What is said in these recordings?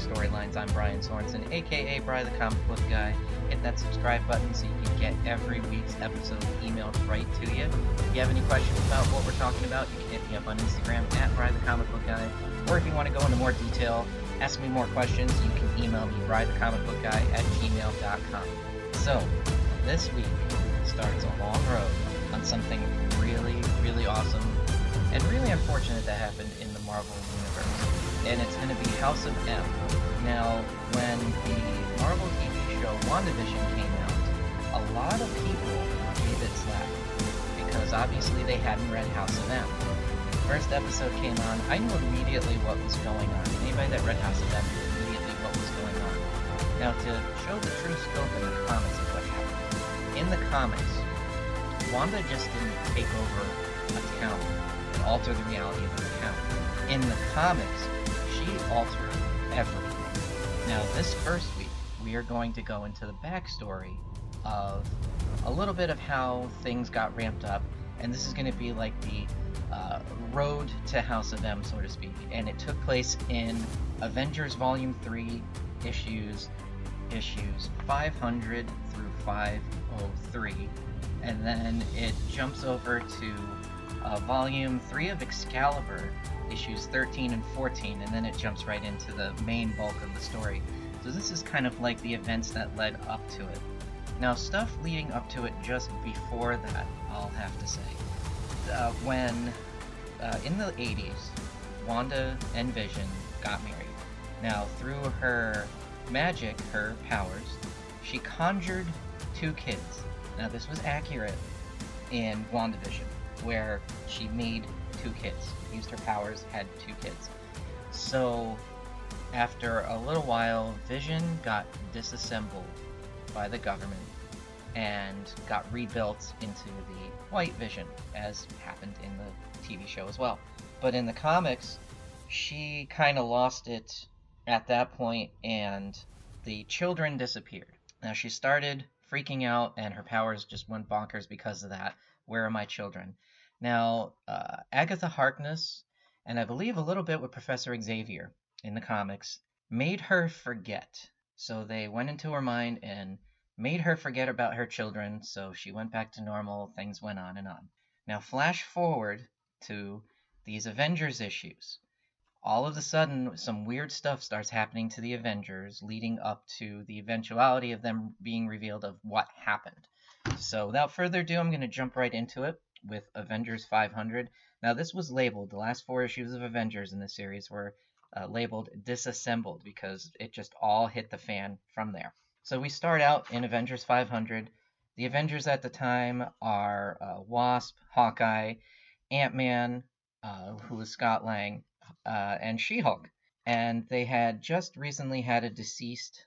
storylines. I'm Brian Sorensen, aka Brian the Comic Book Guy. Hit that subscribe button so you can get every week's episode emailed right to you. If you have any questions about what we're talking about, you can hit me up on Instagram at Brian the Comic Book Guy. Or if you want to go into more detail, ask me more questions, you can email me, Brian the Comic Book Guy at gmail.com. So, this week starts a long road on something really, really awesome and really unfortunate that happened in the Marvel Universe. And it's going to be House of M. Now, when the Marvel TV show WandaVision came out, a lot of people gave it slack because obviously they hadn't read House of M. First episode came on, I knew immediately what was going on. Anybody that read House of M knew immediately what was going on. Now, to show the true scope in the comics of what happened, in the comics, Wanda just didn't take over a town and alter the reality of the town. In the comics, she altered everything. Now, this first week, we are going to go into the backstory of a little bit of how things got ramped up, and this is going to be like the uh, road to House of M, so to speak. And it took place in Avengers Volume 3 issues, issues 500 through 503 and then it jumps over to uh, volume 3 of Excalibur, issues 13 and 14, and then it jumps right into the main bulk of the story. So this is kind of like the events that led up to it. Now, stuff leading up to it just before that, I'll have to say. Uh, when, uh, in the 80s, Wanda and Vision got married. Now, through her magic, her powers, she conjured two kids now, this was accurate in WandaVision, where she made two kids, used her powers, had two kids. So, after a little while, Vision got disassembled by the government and got rebuilt into the White Vision, as happened in the TV show as well. But in the comics, she kind of lost it at that point, and the children disappeared. Now, she started freaking out, and her powers just went bonkers because of that. Where are my children? Now, uh, Agatha Harkness, and I believe a little bit with Professor Xavier in the comics, made her forget. So they went into her mind and made her forget about her children, so she went back to normal, things went on and on. Now, flash forward to these Avengers issues all of a sudden some weird stuff starts happening to the Avengers, leading up to the eventuality of them being revealed of what happened. So without further ado, I'm going to jump right into it with Avengers 500. Now this was labeled, the last four issues of Avengers in the series were uh, labeled disassembled because it just all hit the fan from there. So we start out in Avengers 500. The Avengers at the time are uh, Wasp, Hawkeye, Ant-Man, uh, who is Scott Lang, uh, and She-Hulk, and they had just recently had a deceased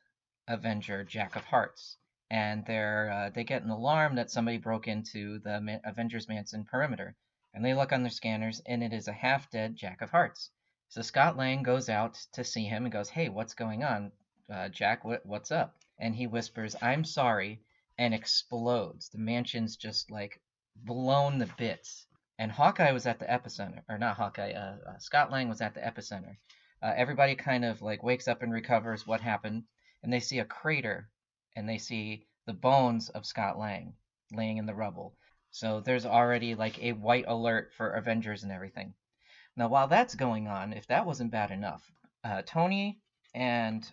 Avenger, Jack of Hearts, and they're uh, they get an alarm that somebody broke into the Ma- Avengers Mansion perimeter, and they look on their scanners, and it is a half-dead Jack of Hearts. So Scott Lang goes out to see him and goes, "Hey, what's going on, uh, Jack? What, what's up?" And he whispers, "I'm sorry," and explodes. The mansion's just like blown to bits and Hawkeye was at the epicenter, or not Hawkeye, uh, uh, Scott Lang was at the epicenter. Uh, everybody kind of like wakes up and recovers what happened, and they see a crater, and they see the bones of Scott Lang laying in the rubble. So there's already like a white alert for Avengers and everything. Now, while that's going on, if that wasn't bad enough, uh, Tony and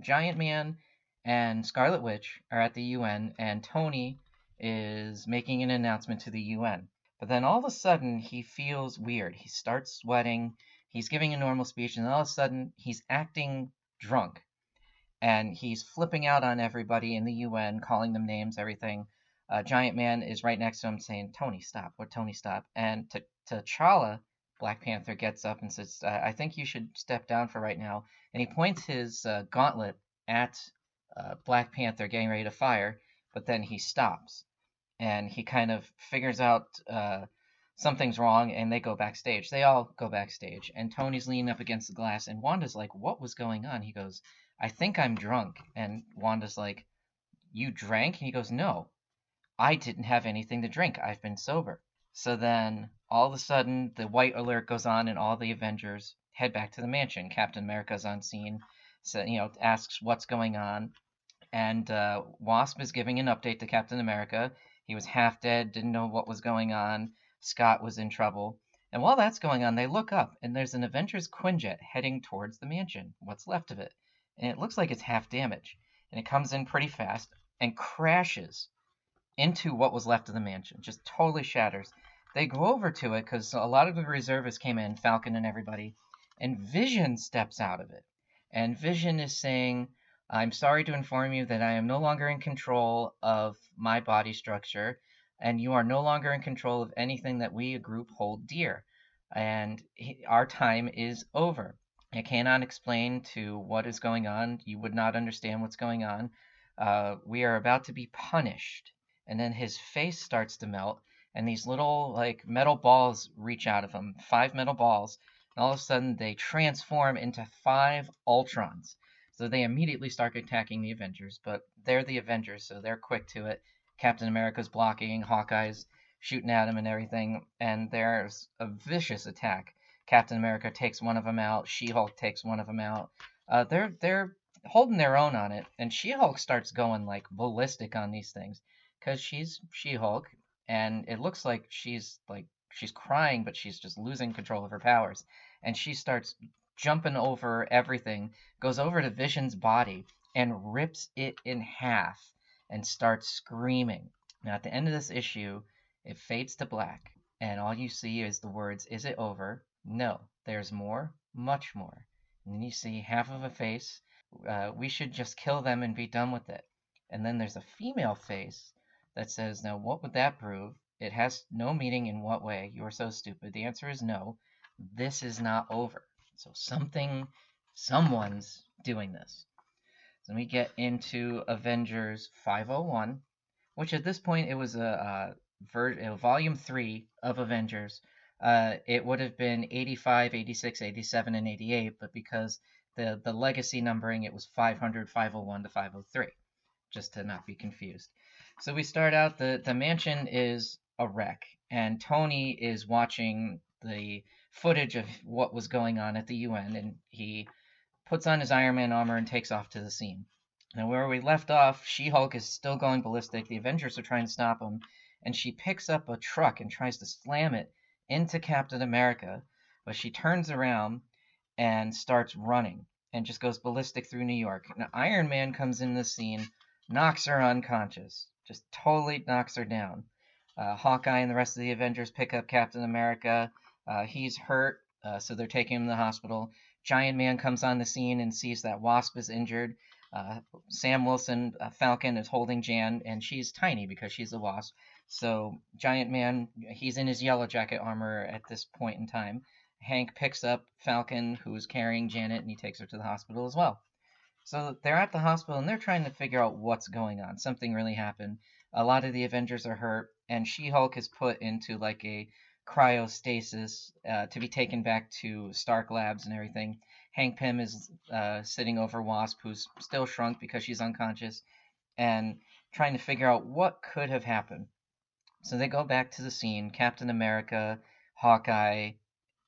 Giant Man and Scarlet Witch are at the UN, and Tony is making an announcement to the UN. But then all of a sudden, he feels weird. He starts sweating. He's giving a normal speech, and all of a sudden, he's acting drunk. And he's flipping out on everybody in the UN, calling them names, everything. Uh, Giant Man is right next to him saying, Tony, stop. What, Tony, stop. And T- T'Challa, Black Panther, gets up and says, I think you should step down for right now. And he points his uh, gauntlet at uh, Black Panther, getting ready to fire, but then he stops and he kind of figures out uh, something's wrong and they go backstage. They all go backstage and Tony's leaning up against the glass and Wanda's like, "What was going on?" He goes, "I think I'm drunk." And Wanda's like, "You drank?" And he goes, "No. I didn't have anything to drink. I've been sober." So then all of a sudden the white alert goes on and all the Avengers head back to the mansion. Captain America's on scene So you know, asks what's going on, and uh, Wasp is giving an update to Captain America. He was half dead, didn't know what was going on. Scott was in trouble. And while that's going on, they look up, and there's an Avengers Quinjet heading towards the mansion, what's left of it. And it looks like it's half damaged. And it comes in pretty fast and crashes into what was left of the mansion, just totally shatters. They go over to it because a lot of the reservists came in, Falcon and everybody, and Vision steps out of it. And Vision is saying, I'm sorry to inform you that I am no longer in control of my body structure, and you are no longer in control of anything that we, a group, hold dear. And our time is over. I cannot explain to what is going on. You would not understand what's going on. Uh, we are about to be punished. And then his face starts to melt, and these little like metal balls reach out of him, five metal balls, and all of a sudden they transform into five Ultrons. So they immediately start attacking the Avengers, but they're the Avengers, so they're quick to it. Captain America's blocking, Hawkeye's shooting at him and everything, and there's a vicious attack. Captain America takes one of them out. She-Hulk takes one of them out. Uh, they're they're holding their own on it, and She-Hulk starts going like ballistic on these things because she's She-Hulk, and it looks like she's like she's crying, but she's just losing control of her powers, and she starts jumping over everything, goes over to Vision's body and rips it in half and starts screaming. Now, at the end of this issue, it fades to black, and all you see is the words, Is it over? No, there's more, much more. And then you see half of a face. Uh, we should just kill them and be done with it. And then there's a female face that says, Now, what would that prove? It has no meaning in what way. You are so stupid. The answer is no. This is not over. So something, someone's doing this. So we get into Avengers 501, which at this point it was a, a, ver- a volume 3 of Avengers. Uh, it would have been 85, 86, 87, and 88, but because the, the legacy numbering, it was 500, 501 to 503, just to not be confused. So we start out, the, the mansion is a wreck, and Tony is watching the footage of what was going on at the UN, and he puts on his Iron Man armor and takes off to the scene. Now, where we left off, She Hulk is still going ballistic. The Avengers are trying to stop him, and she picks up a truck and tries to slam it into Captain America, but she turns around and starts running and just goes ballistic through New York. Now, Iron Man comes in the scene, knocks her unconscious, just totally knocks her down. Uh, Hawkeye and the rest of the Avengers pick up Captain America. Uh, he's hurt, uh, so they're taking him to the hospital. Giant Man comes on the scene and sees that Wasp is injured. Uh, Sam Wilson, uh, Falcon, is holding Jan, and she's tiny because she's a Wasp. So Giant Man, he's in his yellow jacket armor at this point in time. Hank picks up Falcon, who's carrying Janet, and he takes her to the hospital as well. So they're at the hospital and they're trying to figure out what's going on. Something really happened. A lot of the Avengers are hurt, and She Hulk is put into like a cryostasis uh, to be taken back to Stark Labs and everything. Hank Pym is uh, sitting over Wasp, who's still shrunk because she's unconscious, and trying to figure out what could have happened. So they go back to the scene. Captain America, Hawkeye,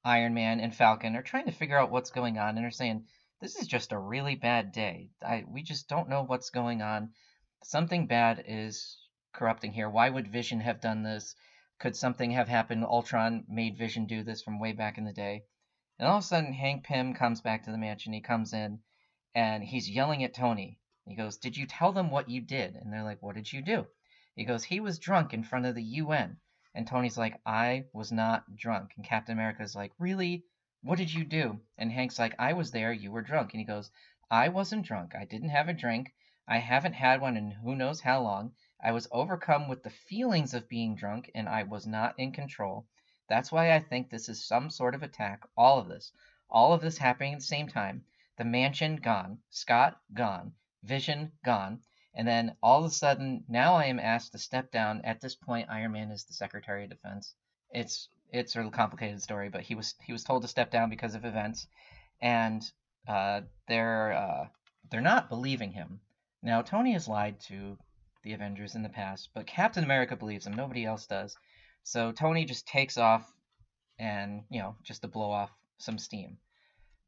Iron Man, and Falcon are trying to figure out what's going on, and are saying, "This is just a really bad day. I, we just don't know what's going on. Something bad is corrupting here. Why would Vision have done this? Could something have happened? Ultron made Vision do this from way back in the day. And all of a sudden, Hank Pym comes back to the mansion. He comes in and he's yelling at Tony. He goes, Did you tell them what you did? And they're like, What did you do? He goes, He was drunk in front of the UN. And Tony's like, I was not drunk. And Captain America's like, Really? What did you do? And Hank's like, I was there. You were drunk. And he goes, I wasn't drunk. I didn't have a drink. I haven't had one in who knows how long. I was overcome with the feelings of being drunk, and I was not in control. That's why I think this is some sort of attack. All of this. All of this happening at the same time. The mansion gone. Scott gone. Vision gone. And then all of a sudden, now I am asked to step down. At this point, Iron Man is the Secretary of Defense. It's it's a complicated story, but he was he was told to step down because of events, and uh, they're uh, they're not believing him. Now Tony has lied to the Avengers in the past, but Captain America believes him. Nobody else does. So Tony just takes off and, you know, just to blow off some steam.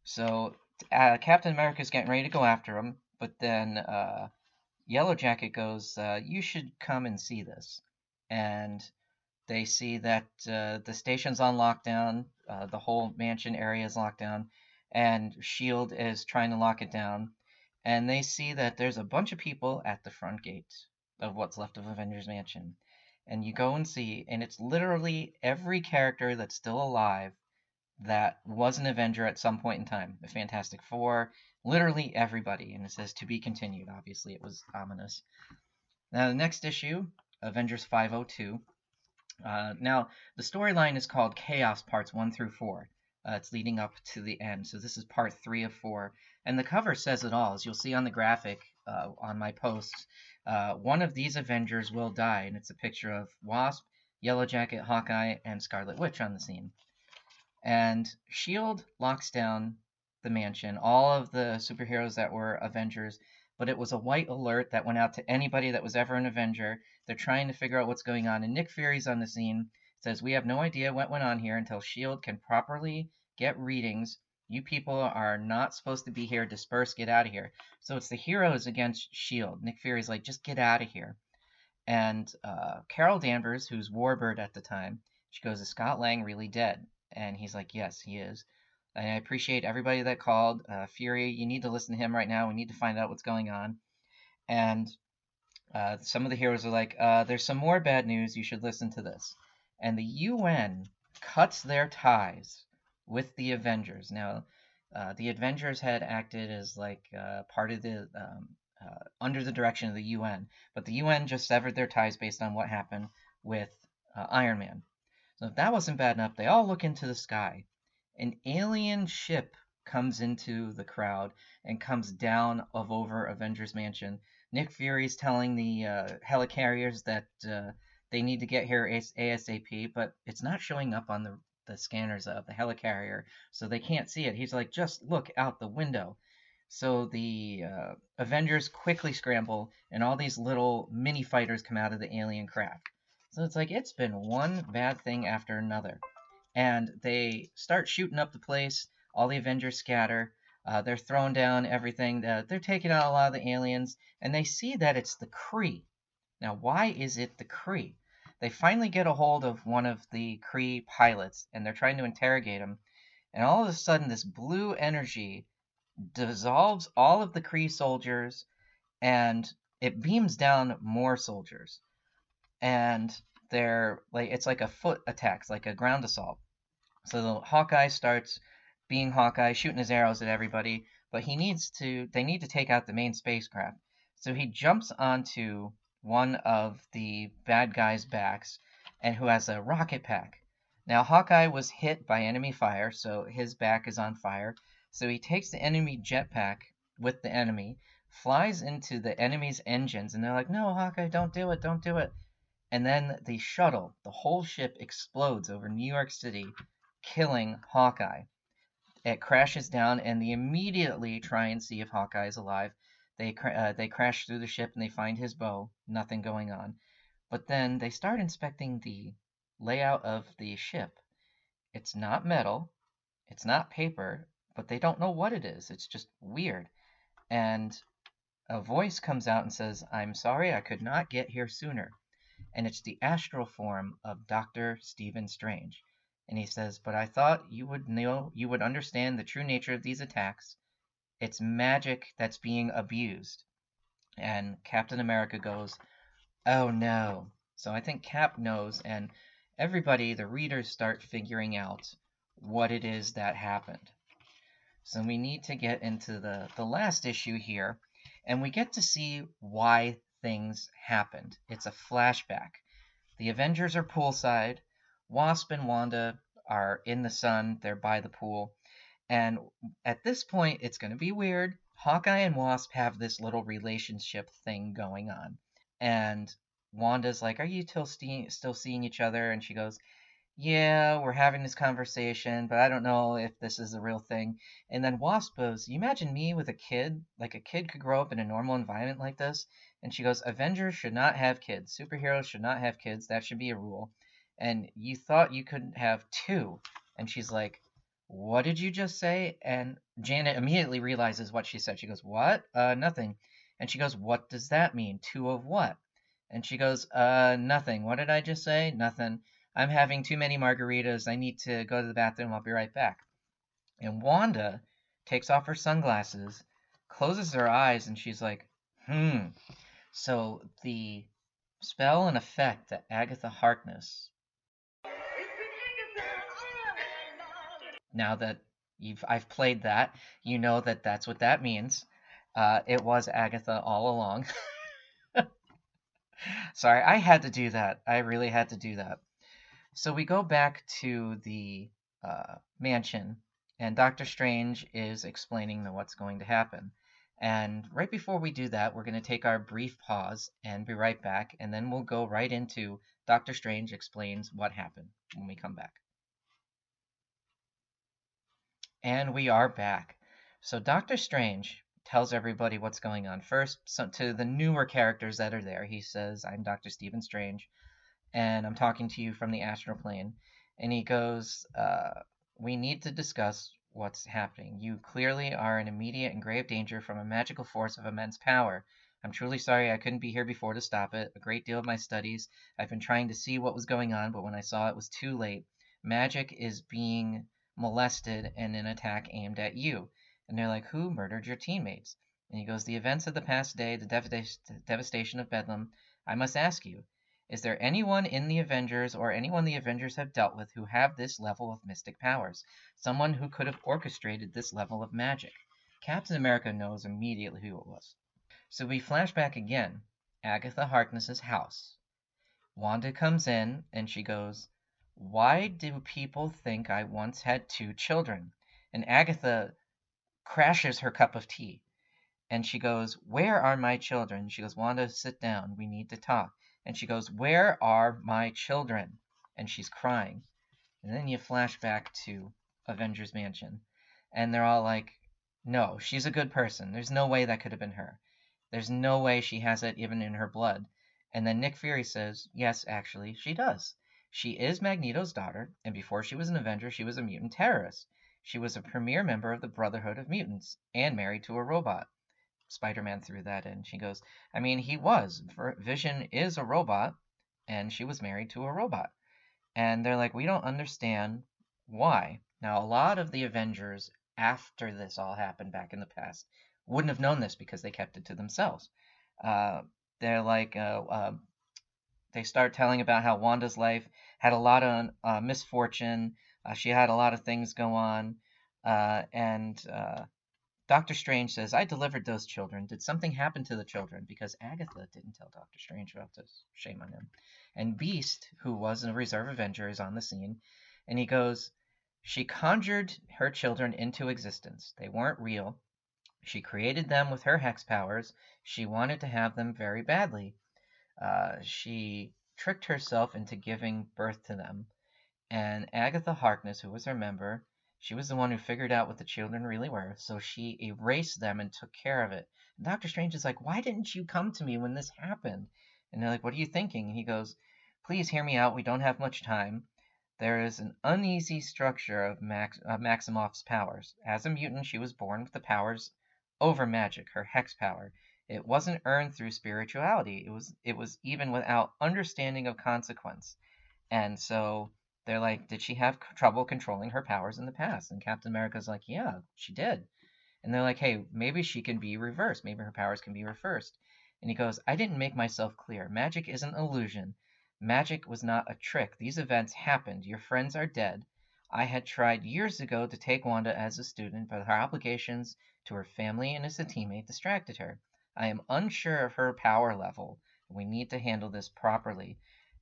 So uh, Captain America's getting ready to go after him, but then uh, Yellow Jacket goes, uh, "You should come and see this," and they see that uh, the station's on lockdown, uh, the whole mansion area is locked down, and Shield is trying to lock it down, and they see that there's a bunch of people at the front gate of what's left of Avengers Mansion, and you go and see, and it's literally every character that's still alive that was an Avenger at some point in time. The Fantastic Four, literally everybody. And it says to be continued. Obviously, it was ominous. Now, the next issue, Avengers 502. Uh, now, the storyline is called Chaos Parts 1 through 4. Uh, it's leading up to the end. So this is part 3 of 4. And the cover says it all. As you'll see on the graphic uh, on my posts, uh, one of these Avengers will die. And it's a picture of Wasp, Yellowjacket, Hawkeye, and Scarlet Witch on the scene and Shield locks down the mansion, all of the superheroes that were Avengers, but it was a white alert that went out to anybody that was ever an Avenger. They're trying to figure out what's going on, and Nick Fury's on the scene. Says we have no idea what went on here until Shield can properly get readings. You people are not supposed to be here. Disperse, get out of here. So it's the heroes against Shield. Nick Fury's like, just get out of here. And uh, Carol Danvers, who's Warbird at the time, she goes, "Is Scott Lang really dead?" And he's like, yes, he is. And I appreciate everybody that called. Uh, Fury, you need to listen to him right now. We need to find out what's going on. And uh, some of the heroes are like, uh, there's some more bad news. You should listen to this. And the UN cuts their ties with the Avengers. Now, uh, the Avengers had acted as like uh, part of the um, uh, under the direction of the UN, but the UN just severed their ties based on what happened with Iron Man. So if that wasn't bad enough, they all look into the sky. An alien ship comes into the crowd and comes down of over Avengers Mansion. Nick Fury's telling the uh, helicarriers that uh, they need to get here ASAP, but it's not showing up on the, the scanners of the helicarrier, so they can't see it. He's like, just look out the window. So the uh, Avengers quickly scramble, and all these little mini fighters come out of the alien craft. So it's like it's been one bad thing after another. And they start shooting up the place. All the Avengers scatter. Uh, they're throwing down everything. Uh, they're taking out a lot of the aliens. And they see that it's the Kree. Now, why is it the Kree? They finally get a hold of one of the Kree pilots. And they're trying to interrogate him. And all of a sudden, this blue energy dissolves all of the Kree soldiers. And it beams down more soldiers and they're like it's like a foot attacks, like a ground assault. So the Hawkeye starts being Hawkeye, shooting his arrows at everybody, but he needs to they need to take out the main spacecraft. So he jumps onto one of the bad guys' backs and who has a rocket pack. Now Hawkeye was hit by enemy fire, so his back is on fire. So he takes the enemy jetpack with the enemy, flies into the enemy's engines, and they're like, "No, Hawkeye, don't do it, don't do it." And then the shuttle, the whole ship explodes over New York City, killing Hawkeye. It crashes down, and they immediately try and see if Hawkeye is alive. They uh, they crash through the ship and they find his bow. Nothing going on. But then they start inspecting the layout of the ship. It's not metal. It's not paper, but they don't know what it is. It's just weird. And a voice comes out and says, I'm sorry I could not get here sooner and it's the astral form of Dr. Stephen Strange. And he says, But I thought you would know, you would understand the true nature of these attacks. It's magic that's being abused. And Captain America goes, Oh no. So I think Cap knows, and everybody, the readers, start figuring out what it is that happened. So we need to get into the, the last issue here, and we get to see why things happened. It's a flashback. The Avengers are poolside. Wasp and Wanda are in the sun. They're by the pool. And at this point, it's going to be weird. Hawkeye and Wasp have this little relationship thing going on. And Wanda's like, Are you still, still seeing each other? And she goes, yeah, we're having this conversation, but I don't know if this is the real thing. And then Wasp goes, You imagine me with a kid? Like a kid could grow up in a normal environment like this? And she goes, Avengers should not have kids. Superheroes should not have kids. That should be a rule. And you thought you couldn't have two. And she's like, What did you just say? And Janet immediately realizes what she said. She goes, What? Uh, nothing. And she goes, What does that mean? Two of what? And she goes, Uh, nothing. What did I just say? Nothing. I'm having too many margaritas. I need to go to the bathroom. I'll be right back. And Wanda takes off her sunglasses, closes her eyes, and she's like, Hmm. So the spell and effect that Agatha Harkness. Now that you've I've played that, you know that that's what that means. Uh, it was Agatha all along. Sorry, I had to do that. I really had to do that. So we go back to the uh, mansion, and Doctor Strange is explaining what's going to happen. And right before we do that, we're going to take our brief pause and be right back, and then we'll go right into Doctor Strange explains what happened when we come back. And we are back. So Doctor Strange tells everybody what's going on. First, so to the newer characters that are there, he says, I'm Dr. Stephen Strange, and I'm talking to you from the astral plane. And he goes, uh, We need to discuss what's happening. You clearly are in immediate and grave danger from a magical force of immense power. I'm truly sorry I couldn't be here before to stop it. A great deal of my studies, I've been trying to see what was going on, but when I saw it was too late. Magic is being molested and an attack aimed at you. And they're like, Who murdered your teammates? And he goes, The events of the past day, the devastation of Bedlam. I must ask you, is there anyone in the Avengers or anyone the Avengers have dealt with who have this level of mystic powers? Someone who could have orchestrated this level of magic? Captain America knows immediately who it was. So we flash back again. Agatha Harkness's house. Wanda comes in and she goes, why do people think I once had two children? And Agatha crashes her cup of tea. And she goes, Where are my children? She goes, Wanda, sit down. We need to talk. And she goes, Where are my children? And she's crying. And then you flash back to Avengers Mansion. And they're all like, No, she's a good person. There's no way that could have been her. There's no way she has it even in her blood. And then Nick Fury says, Yes, actually, she does. She is Magneto's daughter, and before she was an Avenger, she was a mutant terrorist. She was a premier member of the Brotherhood of Mutants and married to a robot. Spider Man threw that in. She goes, I mean, he was. Vision is a robot, and she was married to a robot. And they're like, we don't understand why. Now, a lot of the Avengers, after this all happened back in the past, wouldn't have known this because they kept it to themselves. Uh, they're like, uh, uh, they start telling about how Wanda's life had a lot of uh, misfortune. Uh, she had a lot of things go on. Uh, and uh, Doctor Strange says, I delivered those children. Did something happen to the children? Because Agatha didn't tell Doctor Strange about this. Shame on him. And Beast, who was a reserve Avenger, is on the scene. And he goes, She conjured her children into existence. They weren't real. She created them with her hex powers. She wanted to have them very badly. Uh, she tricked herself into giving birth to them. And Agatha Harkness, who was her member, she was the one who figured out what the children really were, so she erased them and took care of it. And Doctor Strange is like, Why didn't you come to me when this happened? And they're like, What are you thinking? And he goes, Please hear me out. We don't have much time. There is an uneasy structure of Max- uh, Maximoff's powers. As a mutant, she was born with the powers over magic, her hex power. It wasn't earned through spirituality. It was it was even without understanding of consequence. And so they're like, did she have trouble controlling her powers in the past? And Captain America's like, yeah, she did. And they're like, hey, maybe she can be reversed. Maybe her powers can be reversed. And he goes, I didn't make myself clear. Magic is an illusion. Magic was not a trick. These events happened. Your friends are dead. I had tried years ago to take Wanda as a student, but her obligations to her family and as a teammate distracted her. I am unsure of her power level. We need to handle this properly.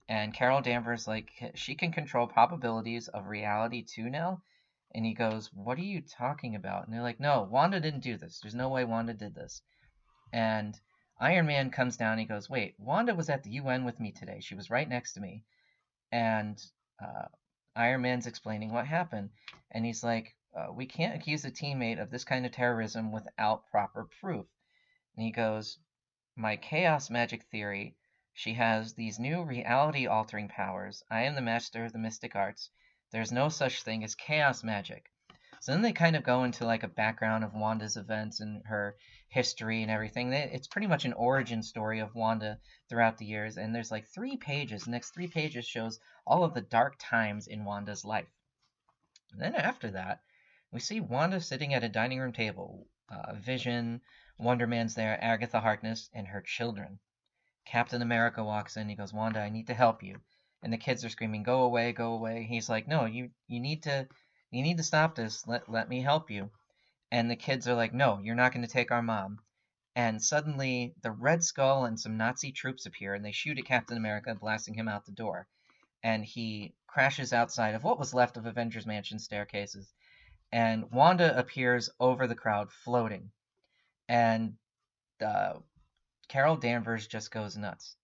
And Carol Danvers, like, she can control probabilities of reality too now. And he goes, What are you talking about? And they're like, No, Wanda didn't do this. There's no way Wanda did this. And Iron Man comes down. he goes, Wait, Wanda was at the UN with me today. She was right next to me. And uh, Iron Man's explaining what happened. And he's like, uh, We can't accuse a teammate of this kind of terrorism without proper proof. And he goes, My chaos magic theory. She has these new reality altering powers. I am the master of the mystic arts. There's no such thing as chaos magic. So then they kind of go into like a background of Wanda's events and her history and everything. It's pretty much an origin story of Wanda throughout the years. And there's like three pages. The next three pages shows all of the dark times in Wanda's life. And then after that, we see Wanda sitting at a dining room table. Uh, Vision, Wonder Man's there, Agatha Harkness, and her children. Captain America walks in. He goes, Wanda, I need to help you. And the kids are screaming, "Go away, go away!" He's like, "No, you you need to you need to stop this. Let let me help you." And the kids are like, "No, you're not going to take our mom." And suddenly, the Red Skull and some Nazi troops appear, and they shoot at Captain America, blasting him out the door. And he crashes outside of what was left of Avengers Mansion staircases. And Wanda appears over the crowd, floating. And uh, Carol Danvers just goes nuts.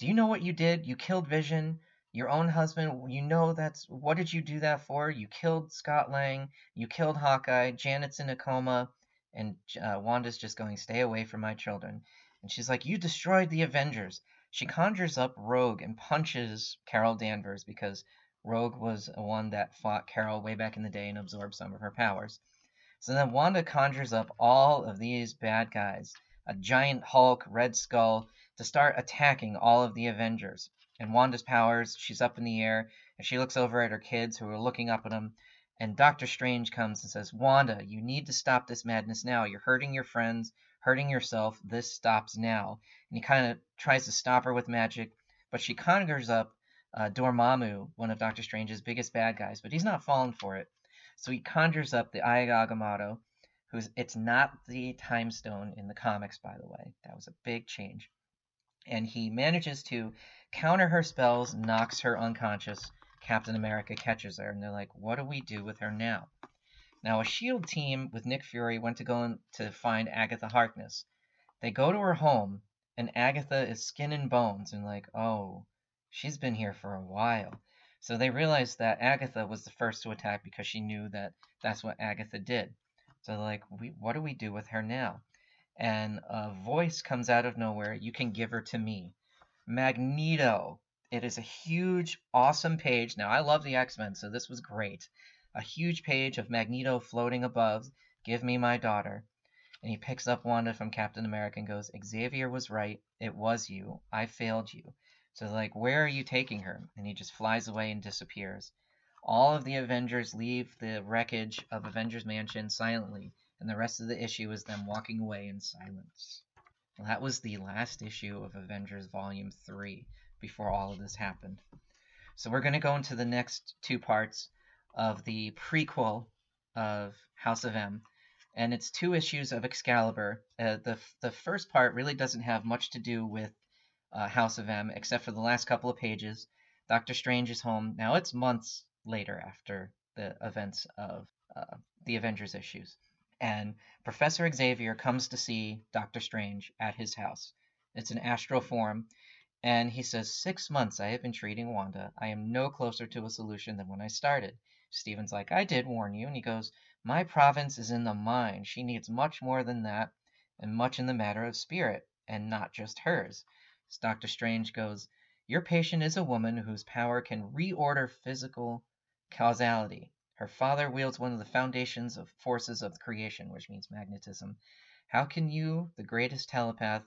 Do you know what you did? You killed Vision, your own husband. You know that's what did you do that for? You killed Scott Lang. You killed Hawkeye. Janet's in a coma, and uh, Wanda's just going, "Stay away from my children." And she's like, "You destroyed the Avengers." She conjures up Rogue and punches Carol Danvers because Rogue was one that fought Carol way back in the day and absorbed some of her powers. So then Wanda conjures up all of these bad guys a giant Hulk, Red Skull, to start attacking all of the Avengers. And Wanda's powers, she's up in the air, and she looks over at her kids who are looking up at them. And Doctor Strange comes and says, Wanda, you need to stop this madness now. You're hurting your friends, hurting yourself. This stops now. And he kind of tries to stop her with magic, but she conjures up uh, Dormammu, one of Doctor Strange's biggest bad guys, but he's not falling for it. So he conjures up the Eye Agamotto, who's it's not the Time Stone in the comics, by the way. That was a big change and he manages to counter her spells, knocks her unconscious. Captain America catches her, and they're like, "What do we do with her now?" Now, a Shield team with Nick Fury went to go in to find Agatha Harkness. They go to her home, and Agatha is skin and bones, and like, "Oh, she's been here for a while." So they realized that Agatha was the first to attack because she knew that that's what Agatha did. So like, we, what do we do with her now? and a voice comes out of nowhere. You can give her to me. Magneto. It is a huge, awesome page. Now, I love the X Men, so this was great. A huge page of Magneto floating above. Give me my daughter. And he picks up Wanda from Captain America and goes, Xavier was right. It was you. I failed you. So, like, where are you taking her? And he just flies away and disappears. All of the Avengers leave the wreckage of Avengers Mansion silently and the rest of the issue is them walking away in silence. Well, that was the last issue of Avengers Volume 3 before all of this happened. So we're going to go into the next two parts of the prequel of House of M, and it's two issues of Excalibur. Uh, the the first part really doesn't have much to do with uh, House of M, except for the last couple of pages. Doctor Strange is home. Now it's months later after the events of uh, the Avengers issues and Professor Xavier comes to see Doctor Strange at his house. It's an astral form, and he says, Six months I have been treating Wanda. I am no closer to a solution than when I started. Stephen's like, I did warn you. And he goes, My province is in the mind. She needs much more than that, and much in the matter of spirit, and not just hers. Doctor Strange goes, Your patient is a woman whose power can reorder physical causality. Her father wields one of the foundations of forces of creation, which means magnetism. How can you, the greatest telepath,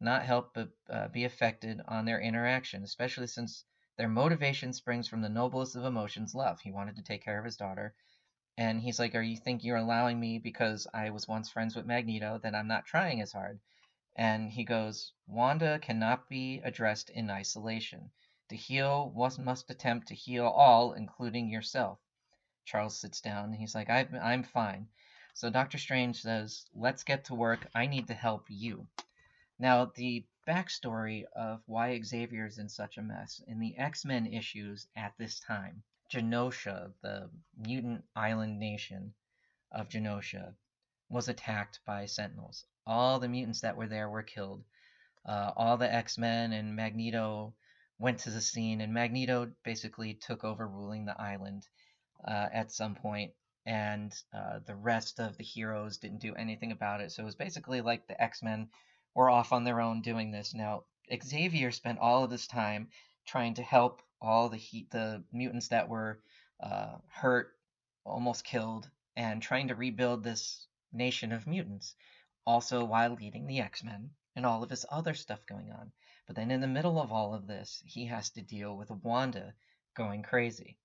not help but uh, be affected on their interaction, especially since their motivation springs from the noblest of emotions, love. He wanted to take care of his daughter. And he's like, Are you think you're allowing me because I was once friends with Magneto that I'm not trying as hard? And he goes, Wanda cannot be addressed in isolation. To heal, one must attempt to heal all, including yourself. Charles sits down and he's like, I'm, I'm fine. So Doctor Strange says, Let's get to work. I need to help you. Now, the backstory of why Xavier is in such a mess in the X Men issues at this time, Genosha, the mutant island nation of Genosha, was attacked by Sentinels. All the mutants that were there were killed. Uh, all the X Men and Magneto went to the scene, and Magneto basically took over ruling the island uh, at some point, and uh, the rest of the heroes didn't do anything about it. So it was basically like the X Men were off on their own doing this. Now Xavier spent all of this time trying to help all the he- the mutants that were uh, hurt, almost killed, and trying to rebuild this nation of mutants, also while leading the X Men and all of his other stuff going on. But then in the middle of all of this, he has to deal with Wanda going crazy.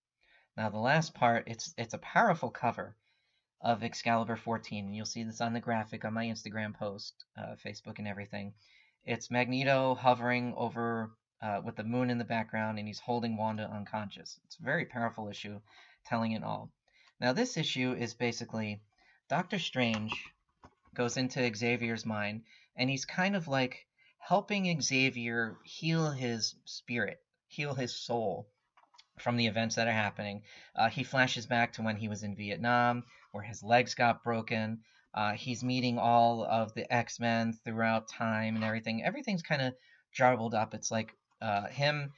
Now the last part, it's it's a powerful cover of Excalibur 14, and you'll see this on the graphic on my Instagram post, uh, Facebook, and everything. It's Magneto hovering over uh, with the moon in the background, and he's holding Wanda unconscious. It's a very powerful issue, telling it all. Now this issue is basically Doctor Strange goes into Xavier's mind, and he's kind of like helping Xavier heal his spirit, heal his soul from the events that are happening. Uh, he flashes back to when he was in Vietnam, where his legs got broken. Uh, he's meeting all of the X Men throughout time and everything. Everything's kind of jumbled up. It's like uh, him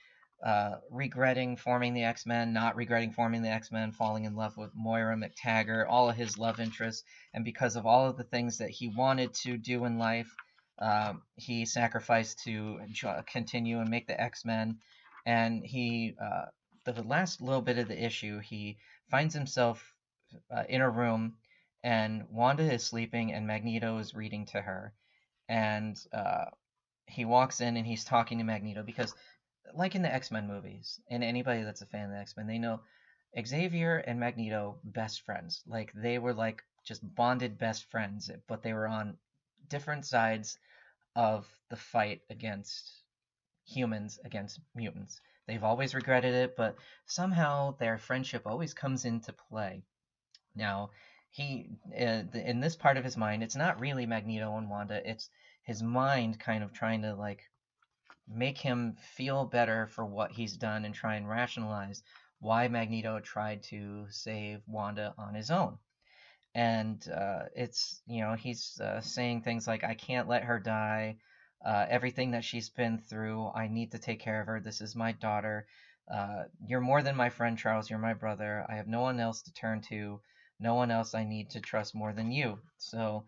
uh, regretting forming the X Men, not regretting forming the X Men, falling in love with Moira MacTaggert, all of his love interests, and because of all of the things that he wanted to do in life, uh, he sacrificed to continue and make the X Men. And he, uh, the last little bit of the issue, he finds himself uh, in a room, and Wanda is sleeping, and Magneto is reading to her, and uh, he walks in and he's talking to Magneto because, like in the X Men movies, and anybody that's a fan of the X Men, they know Xavier and Magneto best friends. Like they were like just bonded best friends, but they were on different sides of the fight against humans against mutants. They've always regretted it, but somehow their friendship always comes into play. Now, he uh, in this part of his mind, it's not really Magneto and Wanda. It's his mind kind of trying to like make him feel better for what he's done and try and rationalize why Magneto tried to save Wanda on his own. And uh, it's you know he's uh, saying things like I can't let her die. Uh, everything that she's been through, I need to take care of her. This is my daughter. Uh, you're more than my friend Charles. You're my brother. I have no one else to turn to no one else I need to trust more than you. So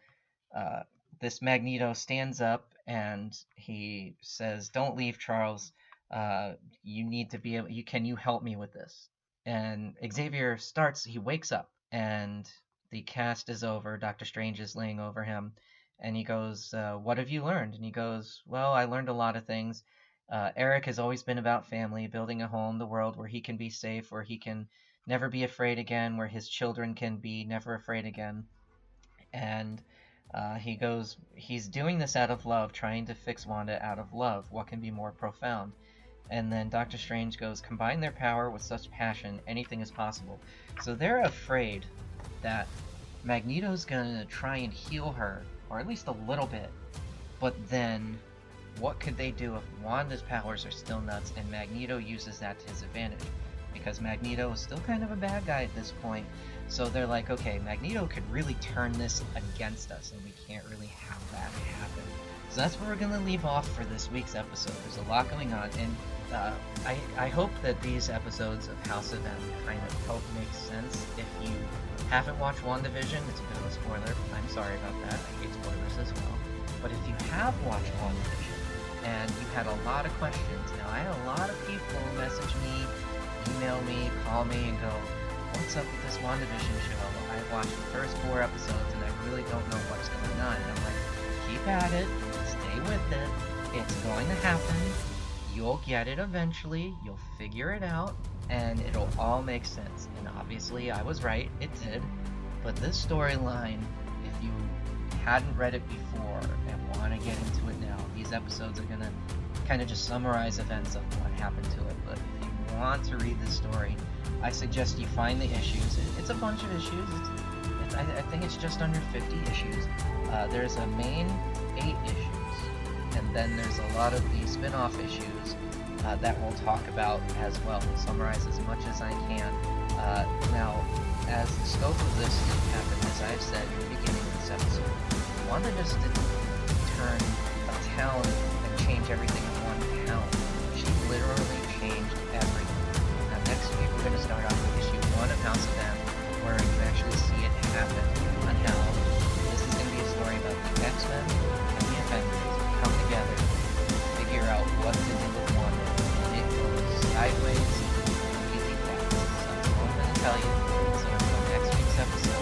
uh, this Magneto stands up and he says, "Don't leave, Charles. Uh, you need to be able. You can you help me with this?" And Xavier starts. He wakes up and the cast is over. Doctor Strange is laying over him, and he goes, uh, "What have you learned?" And he goes, "Well, I learned a lot of things." Uh, Erik has always been about family, building a home, the world where he can be safe, where he can never be afraid again, where his children can be never afraid again. And uh, he goes, he's doing this out of love, trying to fix Wanda out of love. What can be more profound? And then Doctor Strange goes, combine their power with such passion, anything is possible. So they're afraid that Magneto's gonna try and heal her, or at least a little bit. But then, what could they do if Wanda's powers are still nuts and Magneto uses that to his advantage? because Magneto is still kind of a bad guy at this point. So they're like, okay, Magneto could really turn this against us, and we can't really have that happen. So that's where we're going to leave off for this week's episode. There's a lot going on, and uh, I, I hope that these episodes of House of M kind of help make sense. If you haven't watched WandaVision, it's a bit of a spoiler. I'm sorry about that. I hate spoilers as well. But if you have watched WandaVision, and you had a lot of questions, now I had a lot of people message me email me, call me, and go, what's up with this WandaVision show? I watched the first four episodes and I really don't know what's going on. And I'm like, keep at it, stay with it, it's going to happen, you'll get it eventually, you'll figure it out, and it'll all make sense. And obviously, I was right, it did. But this storyline, if you hadn't read it before and want to get into it now, these episodes are going to kind of just summarize events of what happened to it. But if you want to read this story, I suggest you find the issues. It's a bunch of issues. It's, it's, I, I, think it's just under 50 issues. Uh, there's a main eight issues, and then there's a lot of the spin-off issues uh, that we'll talk about as well. We'll summarize as much as I can. Uh, now, as the scope of this happened, as I've said in the beginning of this episode, Wanda just didn't turn a town and change everything in one town. She literally we're going to start off with issue one of House of M, where you actually see it happen on how this is going to be a story about the X-Men and the Avengers come together figure out what to do with one. And it goes sideways really fast. So I'm going to tell you. So until next week's episode.